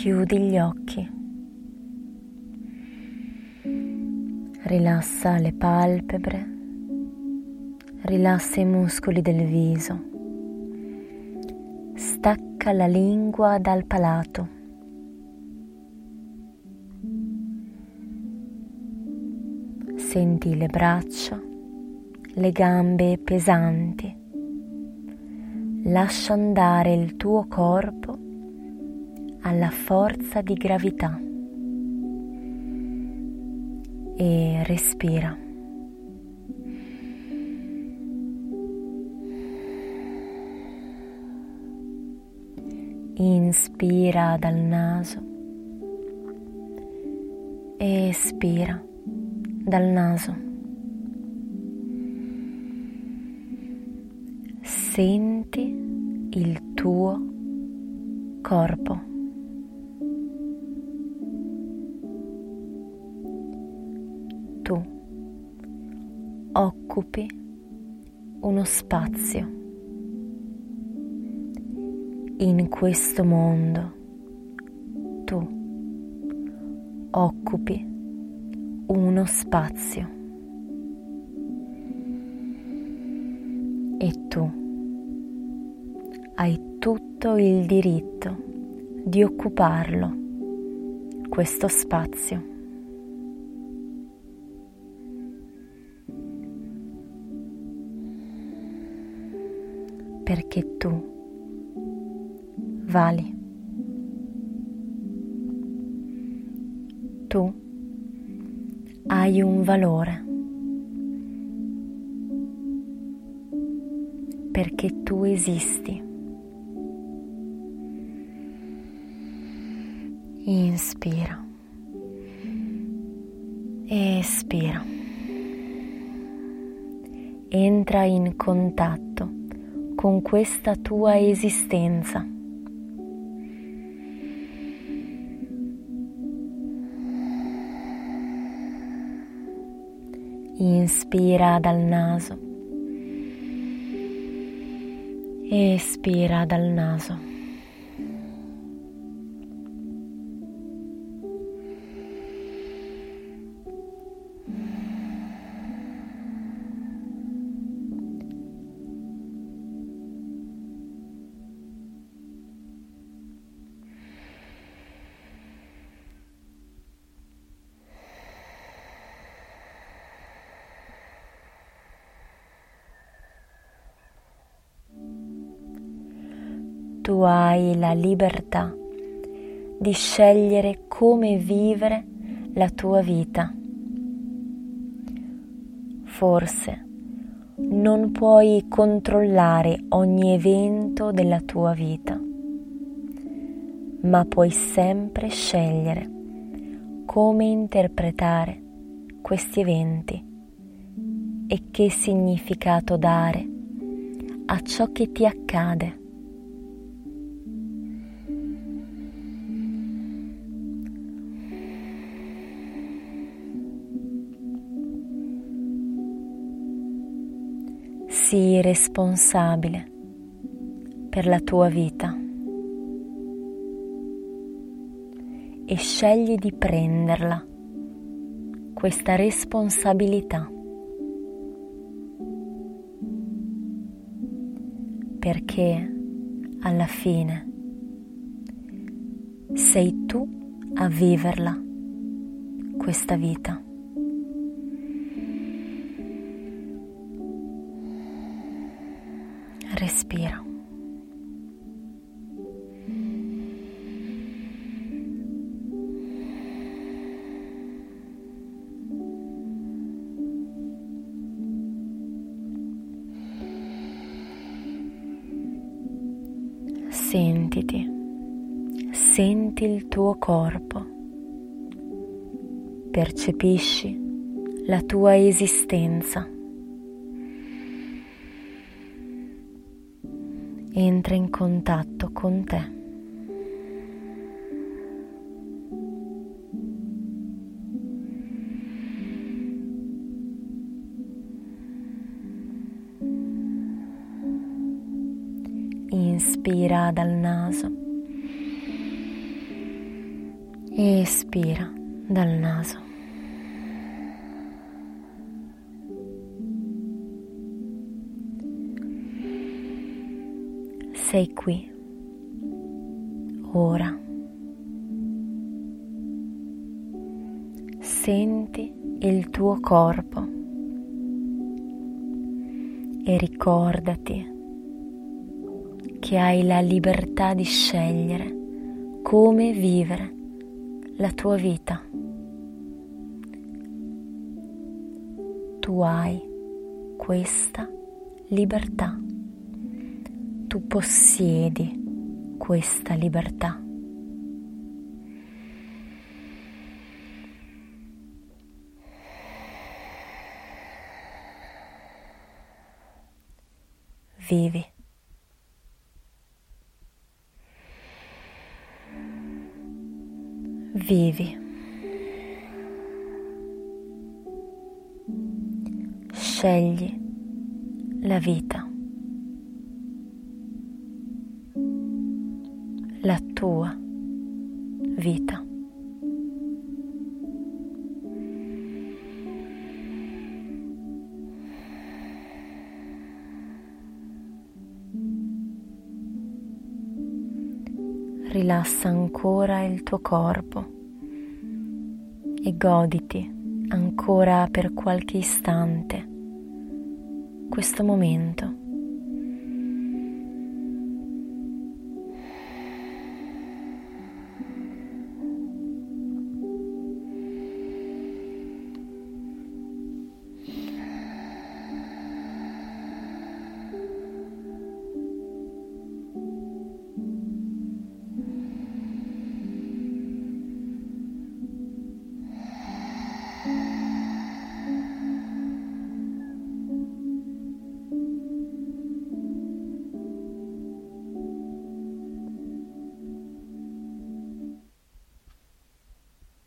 Chiudi gli occhi. Rilassa le palpebre, rilassa i muscoli del viso, stacca la lingua dal palato. Senti le braccia, le gambe pesanti. Lascia andare il tuo corpo alla forza di gravità e respira. Inspira dal naso, espira dal naso. Senti il tuo corpo. Tu occupi uno spazio in questo mondo. Tu occupi uno spazio e tu hai tutto il diritto di occuparlo, questo spazio. Perché tu vali. Tu hai un valore perché tu esisti. Inspira. Espira. Entra in contatto con questa tua esistenza. Inspira dal naso. Espira dal naso. Tu hai la libertà di scegliere come vivere la tua vita. Forse non puoi controllare ogni evento della tua vita, ma puoi sempre scegliere come interpretare questi eventi e che significato dare a ciò che ti accade. Sii responsabile per la tua vita e scegli di prenderla, questa responsabilità. Perché alla fine sei tu a viverla, questa vita. Respira. Sentiti, senti il tuo corpo, percepisci la tua esistenza. Entra in contatto con te. Inspira dal naso. Espira dal naso. Sei qui, ora. Senti il tuo corpo e ricordati che hai la libertà di scegliere come vivere la tua vita. Tu hai questa libertà. Tu possiedi questa libertà. Vivi. vivi. Scegli la vita, la tua vita. Rilassa ancora il tuo corpo e goditi ancora per qualche istante questo momento